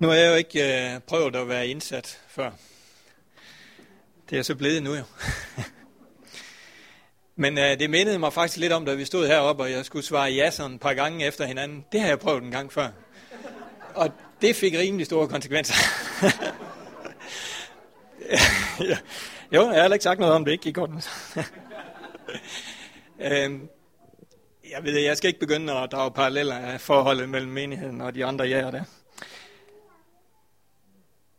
Nu har jeg jo ikke øh, prøvet at være indsat før. Det er så blevet nu jo. Men øh, det mindede mig faktisk lidt om, da vi stod heroppe, og jeg skulle svare ja sådan et par gange efter hinanden. Det har jeg prøvet en gang før. Og det fik rimelig store konsekvenser. ja. Jo, jeg har heller ikke sagt noget om det, ikke i godt. øhm, jeg ved, jeg skal ikke begynde at drage paralleller af forholdet mellem menigheden og de andre jæger der.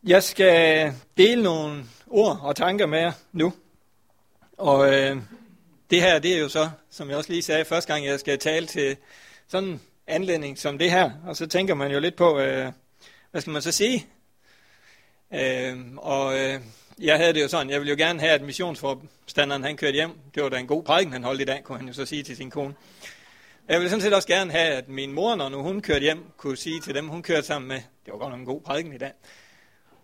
Jeg skal dele nogle ord og tanker med jer nu. Og øh, det her, det er jo så, som jeg også lige sagde første gang, jeg skal tale til sådan en anledning som det her. Og så tænker man jo lidt på, øh, hvad skal man så sige? Øh, og øh, jeg havde det jo sådan, jeg ville jo gerne have, at missionsforstanderen han kørte hjem. Det var da en god prædiken, han holdt i dag, kunne han jo så sige til sin kone. Jeg ville sådan set også gerne have, at min mor, når nu hun kørte hjem, kunne sige til dem, hun kørte sammen med, det var godt nok en god prædiken i dag.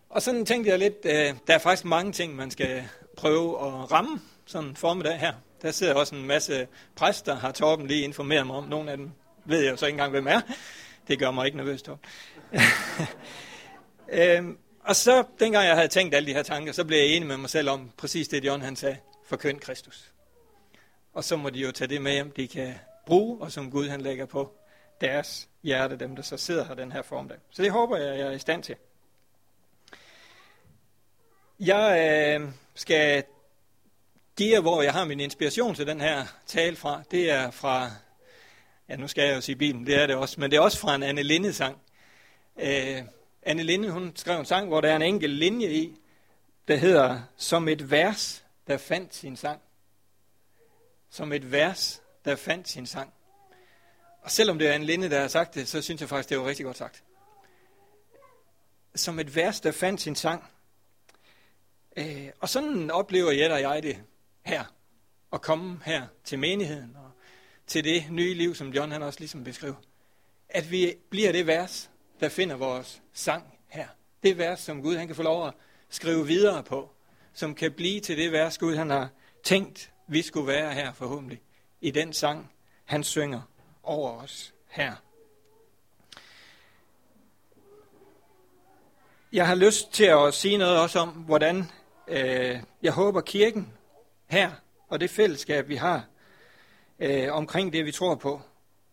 Og sådan tænkte jeg lidt, øh, der er faktisk mange ting, man skal prøve at ramme sådan en formiddag her. Der sidder også en masse præster, har Torben lige informeret mig om. Nogle af dem ved jeg jo så ikke engang, hvem er. Det gør mig ikke nervøs, Torben. øhm, og så, dengang jeg havde tænkt alle de her tanker, så blev jeg enig med mig selv om præcis det, John han sagde. Forkynd Kristus. Og så må de jo tage det med hjem, de kan bruge, og som Gud han lægger på deres hjerte, dem der så sidder her den her formdag. Så det håber jeg, jeg er i stand til. Jeg øh, skal give jer, hvor jeg har min inspiration til den her tale fra. Det er fra, ja nu skal jeg jo sige Bibelen, det er det også, men det er også fra en Anne Linde sang. Øh, Anne Linde, hun skrev en sang, hvor der er en enkelt linje i, der hedder, som et vers, der fandt sin sang. Som et vers, der fandt sin sang. Og selvom det er en Linde, der har sagt det, så synes jeg faktisk, det var rigtig godt sagt. Som et vers, der fandt sin sang. Øh, og sådan oplever jeg og jeg det her. At komme her til menigheden og til det nye liv, som John han også ligesom beskriver. At vi bliver det vers, der finder vores sang her. Det vers, som Gud han kan få lov at skrive videre på. Som kan blive til det vers, Gud han har tænkt, vi skulle være her forhåbentlig. I den sang, han synger over os her. Jeg har lyst til at sige noget også om, hvordan øh, jeg håber kirken her og det fællesskab, vi har øh, omkring det, vi tror på,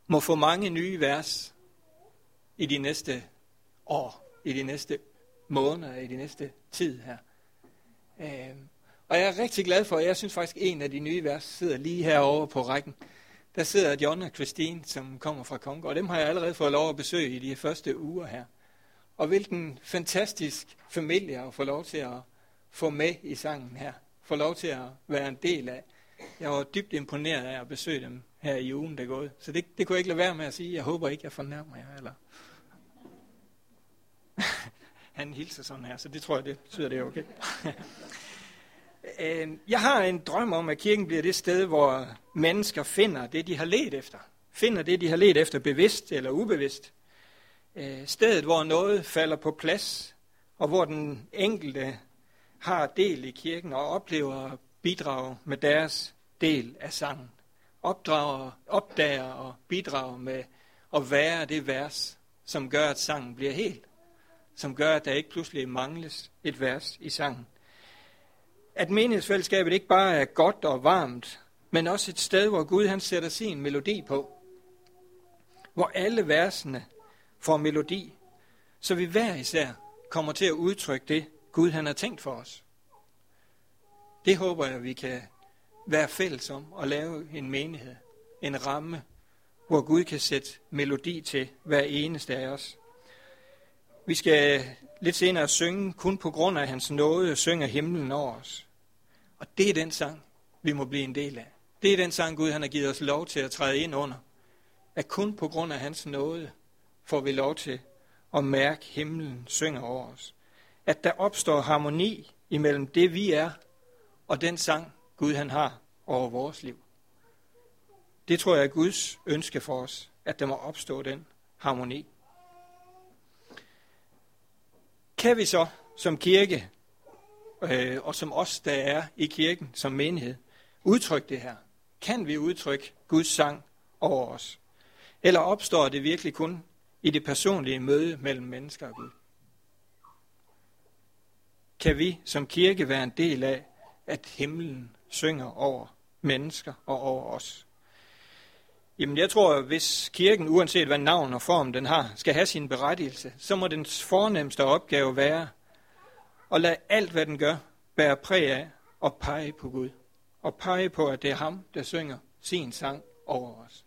må få mange nye vers i de næste år, i de næste måneder, i de næste tid her. Øh, og jeg er rigtig glad for, at jeg synes faktisk, at en af de nye vers sidder lige herovre på rækken. Der sidder John og Christine, som kommer fra Kongo, og dem har jeg allerede fået lov at besøge i de første uger her. Og hvilken fantastisk familie at få lov til at få med i sangen her. Få lov til at være en del af. Jeg var dybt imponeret af at besøge dem her i ugen, der gået. Så det, det kunne jeg ikke lade være med at sige. Jeg håber ikke, jeg fornærmer jer. Eller... Han hilser sådan her, så det tror jeg, det betyder det er okay. Øh, jeg har en drøm om, at kirken bliver det sted, hvor mennesker finder det, de har let efter. Finder det, de har let efter, bevidst eller ubevidst. Øh, stedet, hvor noget falder på plads, og hvor den enkelte har del i kirken og oplever at bidrage med deres del af sangen. Opdrager, opdager og bidrager med at være det vers, som gør, at sangen bliver helt. Som gør, at der ikke pludselig mangles et vers i sangen. At menighedsfællesskabet ikke bare er godt og varmt, men også et sted, hvor Gud han sætter sin melodi på. Hvor alle versene får melodi, så vi hver især kommer til at udtrykke det, Gud han har tænkt for os. Det håber jeg, vi kan være fælles om og lave en menighed, en ramme, hvor Gud kan sætte melodi til hver eneste af os. Vi skal lidt senere synge, kun på grund af hans nåde, synger himlen over os. Og det er den sang, vi må blive en del af. Det er den sang, Gud han har givet os lov til at træde ind under. At kun på grund af hans nåde får vi lov til at mærke himlen synger over os. At der opstår harmoni imellem det, vi er, og den sang, Gud han har over vores liv. Det tror jeg er Guds ønske for os, at der må opstå den harmoni. Kan vi så som kirke, øh, og som os, der er i kirken som menighed, udtrykke det her? Kan vi udtrykke Guds sang over os? Eller opstår det virkelig kun i det personlige møde mellem mennesker og Gud? Kan vi som kirke være en del af, at himlen synger over mennesker og over os. Jamen jeg tror, at hvis kirken, uanset hvad navn og form den har, skal have sin berettigelse, så må dens fornemmeste opgave være at lade alt, hvad den gør, bære præg af og pege på Gud. Og pege på, at det er ham, der synger sin sang over os.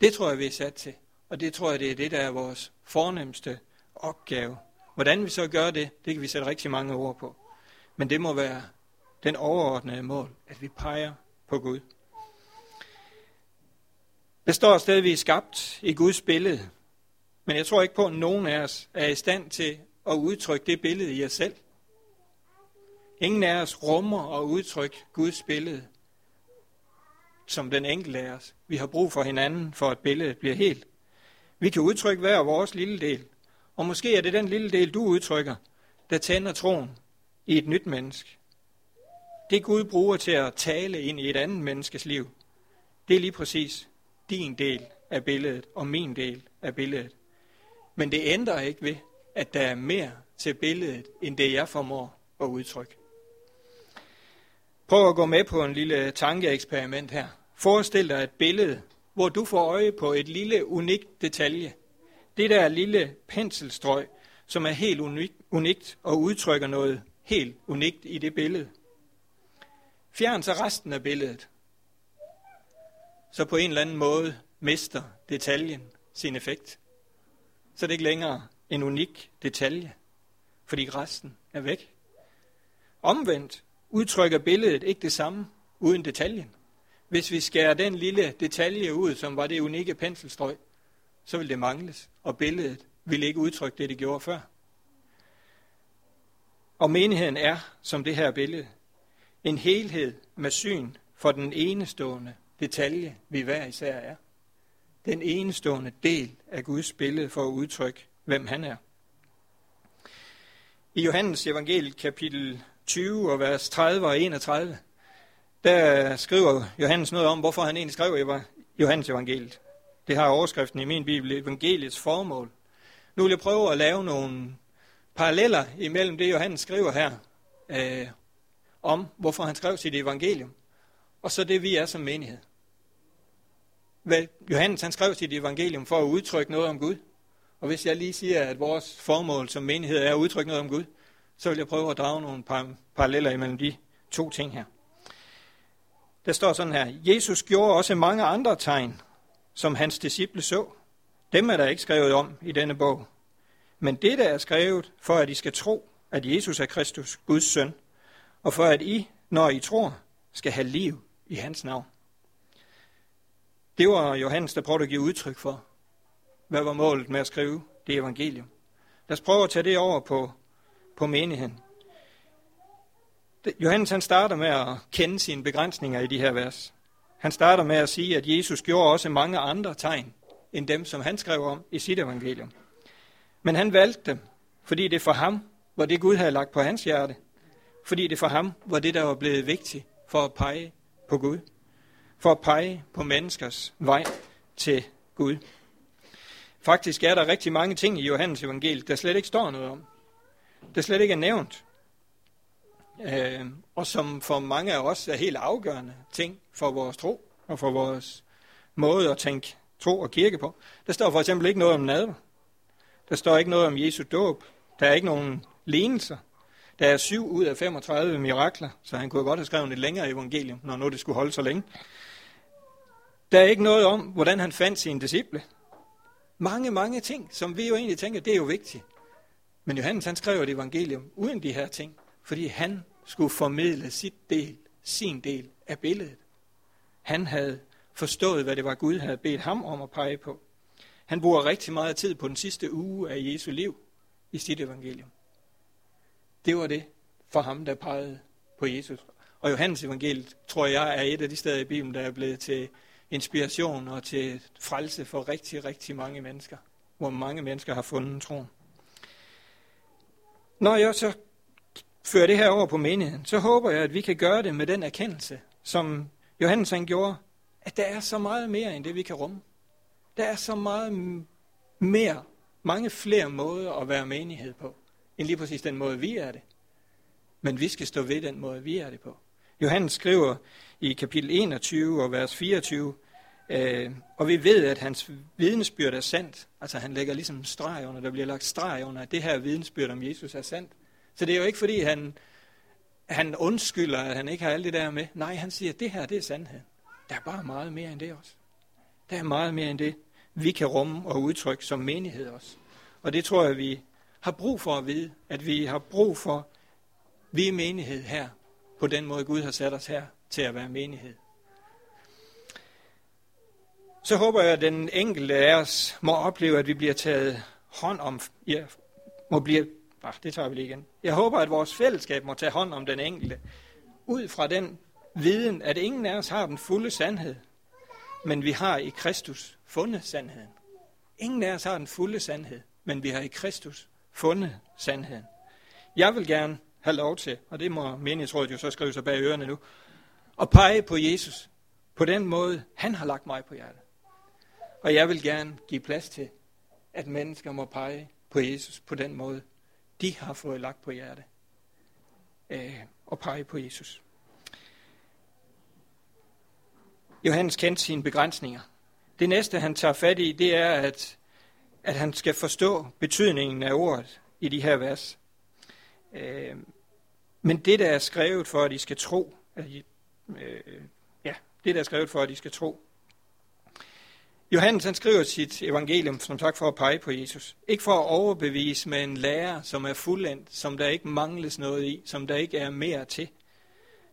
Det tror jeg, vi er sat til. Og det tror jeg, det er det, der er vores fornemmeste opgave. Hvordan vi så gør det, det kan vi sætte rigtig mange ord på. Men det må være den overordnede mål, at vi peger på Gud. Der står stadig, at vi er skabt i Guds billede. Men jeg tror ikke på, at nogen af os er i stand til at udtrykke det billede i os selv. Ingen af os rummer og udtrykke Guds billede som den enkelte af os. Vi har brug for hinanden, for at billedet bliver helt. Vi kan udtrykke hver vores lille del. Og måske er det den lille del, du udtrykker, der tænder troen i et nyt menneske. Det Gud bruger til at tale ind i et andet menneskes liv, det er lige præcis din del af billedet og min del af billedet. Men det ændrer ikke ved, at der er mere til billedet, end det jeg formår at udtrykke. Prøv at gå med på en lille tankeeksperiment her. Forestil dig et billede, hvor du får øje på et lille unikt detalje. Det der lille penselstrøg, som er helt unikt og udtrykker noget helt unikt i det billede. Fjern så resten af billedet. Så på en eller anden måde mister detaljen sin effekt. Så det er ikke længere en unik detalje, fordi resten er væk. Omvendt udtrykker billedet ikke det samme uden detaljen. Hvis vi skærer den lille detalje ud, som var det unikke penselstrøg, så vil det mangles, og billedet vil ikke udtrykke det, det gjorde før. Og menigheden er, som det her billede, en helhed med syn for den enestående detalje, vi hver især er. Den enestående del af Guds billede for at udtrykke, hvem han er. I Johannes evangeliet kapitel 20 og vers 30 og 31, der skriver Johannes noget om, hvorfor han egentlig skrev Johannes evangeliet. Det har overskriften i min bibel, evangeliets formål. Nu vil jeg prøve at lave nogle paralleller imellem det, Johannes skriver her, øh, om hvorfor han skrev sit evangelium, og så det, vi er som menighed. Hvad Johannes han skrev sit evangelium for at udtrykke noget om Gud. Og hvis jeg lige siger, at vores formål som menighed er at udtrykke noget om Gud, så vil jeg prøve at drage nogle par paralleller imellem de to ting her. Der står sådan her, Jesus gjorde også mange andre tegn, som hans disciple så. Dem er der ikke skrevet om i denne bog. Men det, der er skrevet, for at I skal tro, at Jesus er Kristus, Guds søn, og for at I, når I tror, skal have liv i hans navn. Det var Johannes, der prøvede at give udtryk for, hvad var målet med at skrive det evangelium. Lad os prøve at tage det over på, på menigheden. Johannes han starter med at kende sine begrænsninger i de her vers. Han starter med at sige, at Jesus gjorde også mange andre tegn, end dem, som han skrev om i sit evangelium. Men han valgte dem, fordi det for ham var det, Gud havde lagt på hans hjerte. Fordi det for ham var det, der var blevet vigtigt for at pege på Gud. For at pege på menneskers vej til Gud. Faktisk er der rigtig mange ting i Johannes evangeliet, der slet ikke står noget om. Der slet ikke er nævnt øh, og som for mange af os er helt afgørende ting for vores tro og for vores måde at tænke tro og kirke på. Der står for eksempel ikke noget om nadver. Der står ikke noget om Jesu dåb. Der er ikke nogen lenelser. Der er syv ud af 35 mirakler, så han kunne godt have skrevet et længere evangelium, når nu det skulle holde så længe. Der er ikke noget om, hvordan han fandt sine disciple. Mange, mange ting, som vi jo egentlig tænker, det er jo vigtigt. Men Johannes han skrev et evangelium uden de her ting fordi han skulle formidle sit del, sin del af billedet. Han havde forstået, hvad det var, Gud havde bedt ham om at pege på. Han bruger rigtig meget tid på den sidste uge af Jesu liv i sit evangelium. Det var det for ham, der pegede på Jesus. Og Johannes evangeliet, tror jeg, er et af de steder i Bibelen, der er blevet til inspiration og til frelse for rigtig, rigtig mange mennesker. Hvor mange mennesker har fundet troen. Når jeg så fører det her over på menigheden, så håber jeg, at vi kan gøre det med den erkendelse, som Johannes han gjorde, at der er så meget mere end det, vi kan rumme. Der er så meget mere, mange flere måder at være menighed på, end lige præcis den måde, vi er det. Men vi skal stå ved den måde, vi er det på. Johannes skriver i kapitel 21 og vers 24, øh, og vi ved, at hans vidnesbyrd er sandt. Altså han lægger ligesom streg under, der bliver lagt streg under, at det her vidnesbyrd om Jesus er sandt. Så det er jo ikke fordi, han, han undskylder, at han ikke har alt det der med. Nej, han siger, at det her, det er sandhed. Der er bare meget mere end det også. Der er meget mere end det, vi kan rumme og udtrykke som menighed også. Og det tror jeg, vi har brug for at vide, at vi har brug for, vi er menighed her, på den måde Gud har sat os her til at være menighed. Så håber jeg, at den enkelte af os må opleve, at vi bliver taget hånd om, ja, må blive, ah, det tager vi lige igen. Jeg håber, at vores fællesskab må tage hånd om den enkelte, ud fra den viden, at ingen af os har den fulde sandhed, men vi har i Kristus fundet sandheden. Ingen af os har den fulde sandhed, men vi har i Kristus fundet sandheden. Jeg vil gerne have lov til, og det må menighedsrådet jo så skrive sig bag ørerne nu, at pege på Jesus på den måde, han har lagt mig på hjertet. Og jeg vil gerne give plads til, at mennesker må pege på Jesus på den måde, de har fået lagt på hjertet. Øh, og pege på Jesus. Johannes kendte sine begrænsninger. Det næste, han tager fat i, det er, at, at han skal forstå betydningen af ordet i de her vers. Øh, men det, der er skrevet for, at I skal tro, at I, øh, ja, det, der er skrevet for, at I skal tro. Johannes han skriver sit evangelium, som tak for at pege på Jesus. Ikke for at overbevise med en lærer, som er fuldendt, som der ikke mangles noget i, som der ikke er mere til.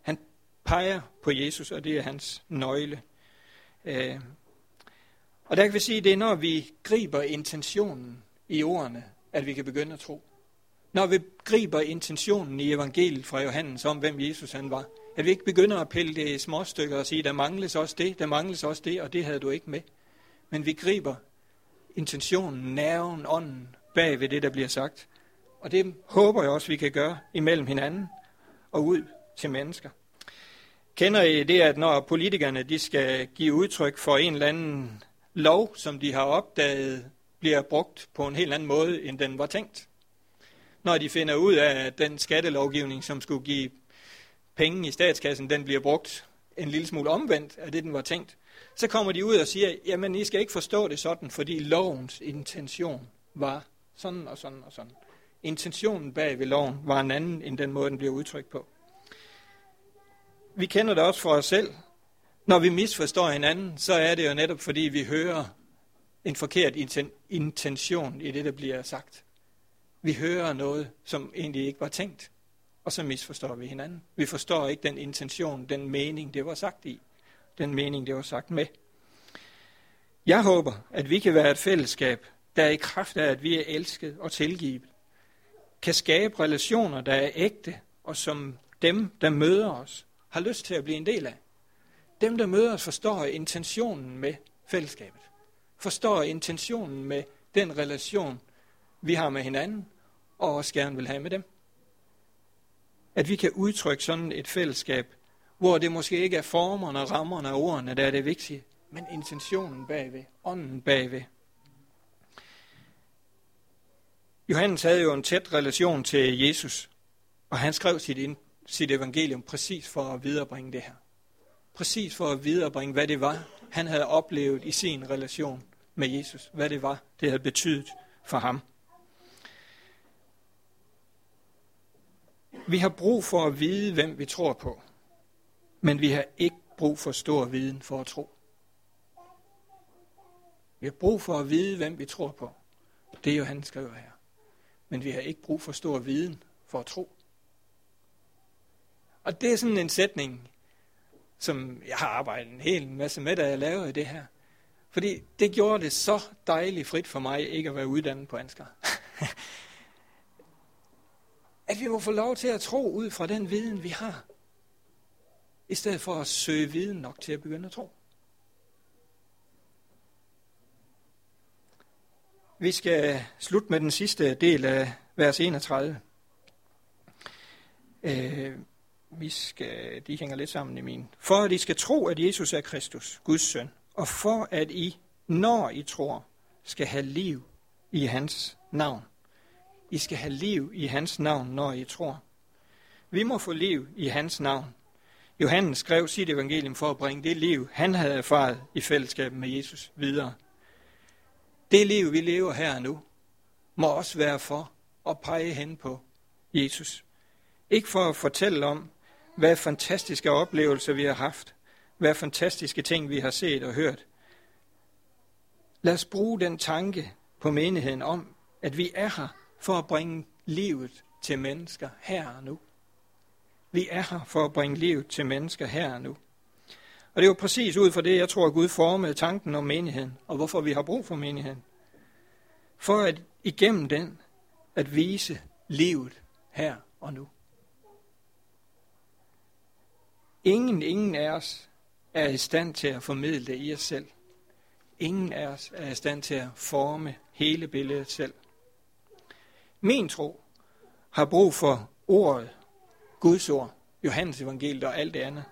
Han peger på Jesus, og det er hans nøgle. Øh, og der kan vi sige, at det er, når vi griber intentionen i ordene, at vi kan begynde at tro. Når vi griber intentionen i evangeliet fra Johannes om, hvem Jesus han var. At vi ikke begynder at pille det i små stykker og sige, der mangles også det, der mangles også det, og det havde du ikke med. Men vi griber intentionen, nerven, ånden bag ved det, der bliver sagt. Og det håber jeg også, vi kan gøre imellem hinanden og ud til mennesker. Kender I det, at når politikerne de skal give udtryk for en eller anden lov, som de har opdaget, bliver brugt på en helt anden måde, end den var tænkt? Når de finder ud af, at den skattelovgivning, som skulle give penge i statskassen, den bliver brugt en lille smule omvendt af det, den var tænkt, så kommer de ud og siger, jamen I skal ikke forstå det sådan, fordi lovens intention var sådan og sådan og sådan. Intentionen bag ved loven var en anden, end den måde, den bliver udtrykt på. Vi kender det også for os selv. Når vi misforstår hinanden, så er det jo netop, fordi vi hører en forkert intention i det, der bliver sagt. Vi hører noget, som egentlig ikke var tænkt, og så misforstår vi hinanden. Vi forstår ikke den intention, den mening, det var sagt i den mening, det var sagt med. Jeg håber, at vi kan være et fællesskab, der i kraft af, at vi er elsket og tilgivet, kan skabe relationer, der er ægte, og som dem, der møder os, har lyst til at blive en del af. Dem, der møder os, forstår intentionen med fællesskabet. Forstår intentionen med den relation, vi har med hinanden, og også gerne vil have med dem. At vi kan udtrykke sådan et fællesskab, hvor det måske ikke er formerne, rammerne og ordene, der er det vigtige, men intentionen bagved, ånden bagved. Johannes havde jo en tæt relation til Jesus, og han skrev sit, sit evangelium præcis for at viderebringe det her. Præcis for at viderebringe, hvad det var, han havde oplevet i sin relation med Jesus. Hvad det var, det havde betydet for ham. Vi har brug for at vide, hvem vi tror på. Men vi har ikke brug for stor viden for at tro. Vi har brug for at vide, hvem vi tror på. Det er jo han skriver her. Men vi har ikke brug for stor viden for at tro. Og det er sådan en sætning, som jeg har arbejdet en hel masse med, da jeg lavede det her. Fordi det gjorde det så dejligt frit for mig ikke at være uddannet på Ansgar. at vi må få lov til at tro ud fra den viden, vi har i stedet for at søge viden nok til at begynde at tro. Vi skal slutte med den sidste del af vers 31. Øh, vi skal, de hænger lidt sammen i min. For at I skal tro, at Jesus er Kristus, Guds søn, og for at I, når I tror, skal have liv i hans navn. I skal have liv i hans navn, når I tror. Vi må få liv i hans navn. Johannes skrev sit evangelium for at bringe det liv, han havde erfaret i fællesskab med Jesus videre. Det liv, vi lever her nu, må også være for at pege hen på Jesus. Ikke for at fortælle om, hvad fantastiske oplevelser vi har haft, hvad fantastiske ting vi har set og hørt. Lad os bruge den tanke på menigheden om, at vi er her for at bringe livet til mennesker her og nu. Vi er her for at bringe liv til mennesker her og nu. Og det er jo præcis ud fra det, jeg tror, at Gud formede tanken om menigheden, og hvorfor vi har brug for menigheden. For at igennem den, at vise livet her og nu. Ingen, ingen af os er i stand til at formidle det i os selv. Ingen af os er i stand til at forme hele billedet selv. Min tro har brug for ordet, Guds ord, Johannes evangeliet og alt det andet.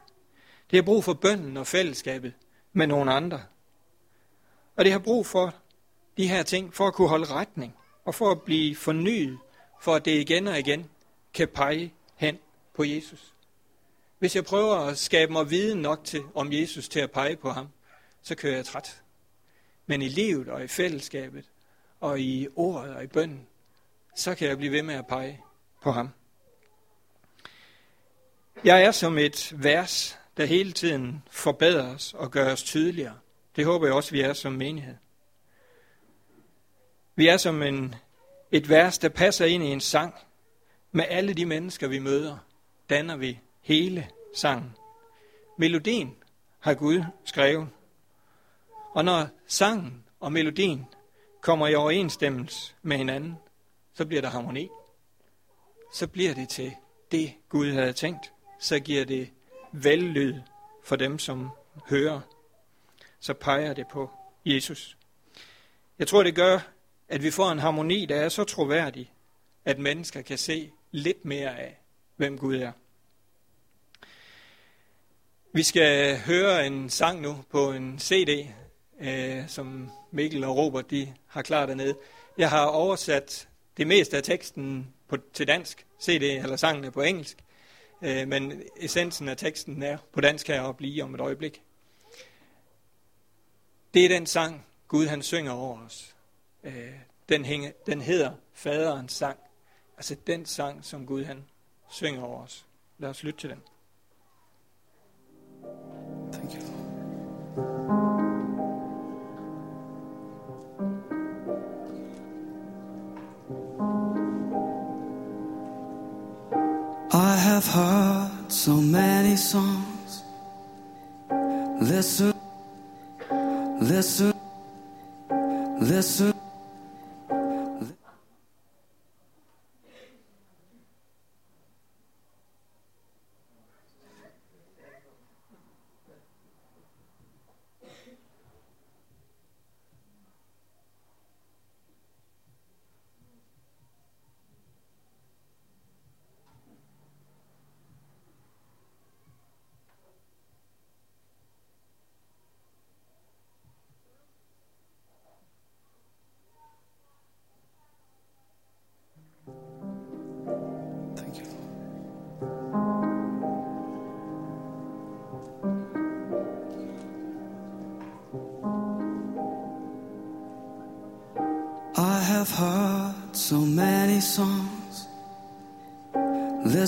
Det har brug for bønden og fællesskabet med nogle andre. Og det har brug for de her ting for at kunne holde retning og for at blive fornyet, for at det igen og igen kan pege hen på Jesus. Hvis jeg prøver at skabe mig viden nok til, om Jesus til at pege på ham, så kører jeg træt. Men i livet og i fællesskabet og i ordet og i bønden, så kan jeg blive ved med at pege på ham. Jeg er som et vers, der hele tiden forbedres og gøres tydeligere. Det håber jeg også, vi er som menighed. Vi er som en, et vers, der passer ind i en sang. Med alle de mennesker, vi møder, danner vi hele sangen. Melodien har Gud skrevet. Og når sangen og melodien kommer i overensstemmelse med hinanden, så bliver der harmoni. Så bliver det til det, Gud havde tænkt. Så giver det vellyd for dem, som hører. Så peger det på Jesus. Jeg tror, det gør, at vi får en harmoni, der er så troværdig, at mennesker kan se lidt mere af, hvem Gud er. Vi skal høre en sang nu på en CD, øh, som Mikkel og Robert de har klar dernede. Jeg har oversat det meste af teksten på, til dansk, CD eller sangen er på engelsk, øh, men essensen af teksten er på dansk kan jeg lige om et øjeblik. Det er den sang, Gud han synger over os. Øh, den, hænger, den hedder Faderens sang. Altså den sang, som Gud han synger over os. Lad os lytte til den. Thank you. I have heard so many songs. Listen, listen, listen.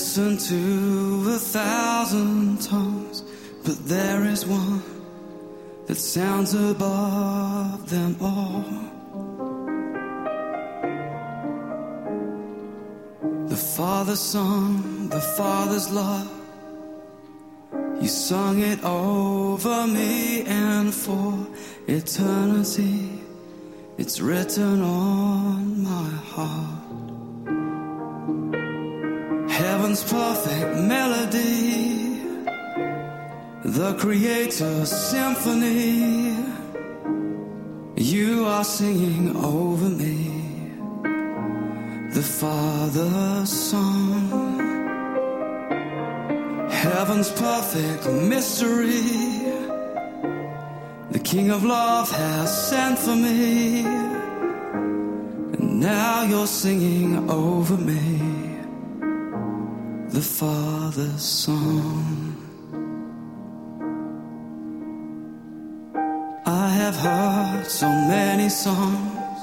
Listened to a thousand tongues, but there is one that sounds above them all. The Father's song, the Father's love. You sung it over me and for eternity. It's written on my heart. Heaven's perfect melody, the Creator's symphony. You are singing over me, the Father's song. Heaven's perfect mystery the King of Love has sent for me. And now you're singing over me the Father's song. I have heard so many songs,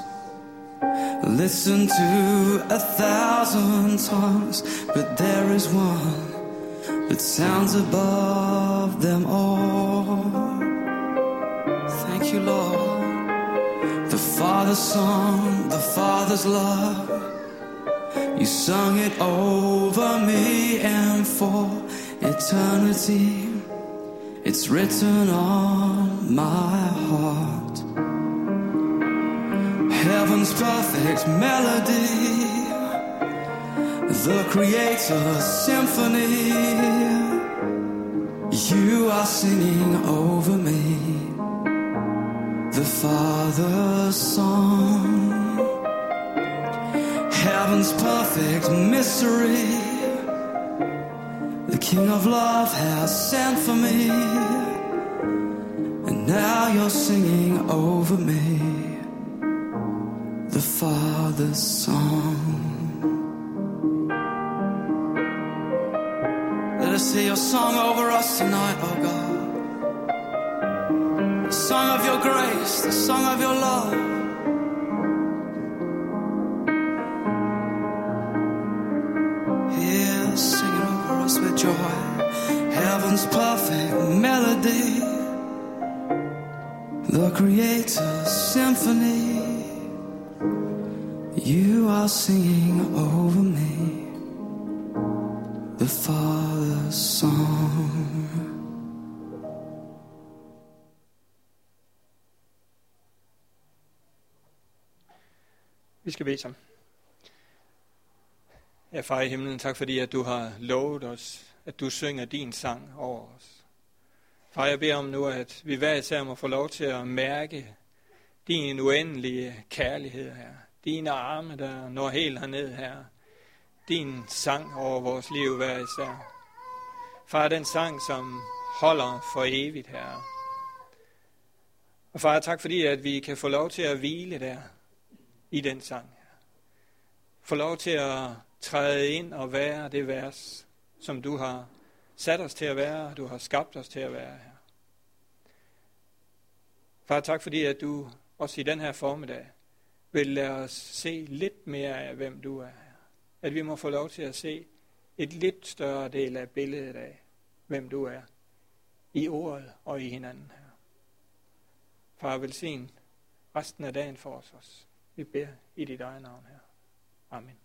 listened to a thousand tongues, but there is one that sounds above them all. Thank you, Lord. The Father's song, the Father's love. You sung it over me and for eternity. It's written on my heart. Heaven's perfect melody, the Creator's symphony. You are singing over me, the Father's song. Heaven's perfect mystery, the King of Love has sent for me, and now you're singing over me, the Father's song. Let us hear your song over us tonight, oh God. The song of your grace, the song of your love. Heaven's perfect melody, the Creator's symphony. You are singing over me, the Father's song. Vi skal bede sammen. Ja, far i himlen, tak fordi, at du har lovet os, at du synger din sang over os. Far, jeg beder om nu, at vi hver især må få lov til at mærke din uendelige kærlighed her. Dine arme, der når helt herned her. Din sang over vores liv hver især. Far, den sang, som holder for evigt her. Og far, tak fordi, at vi kan få lov til at hvile der i den sang. Få lov til at træde ind og være det vers, som du har sat os til at være, du har skabt os til at være her. Far, tak fordi, at du også i den her formiddag vil lade os se lidt mere af, hvem du er her. At vi må få lov til at se et lidt større del af billedet af, hvem du er, i ordet og i hinanden her. Far, velsign resten af dagen for os også. Vi beder i dit eget navn her. Amen.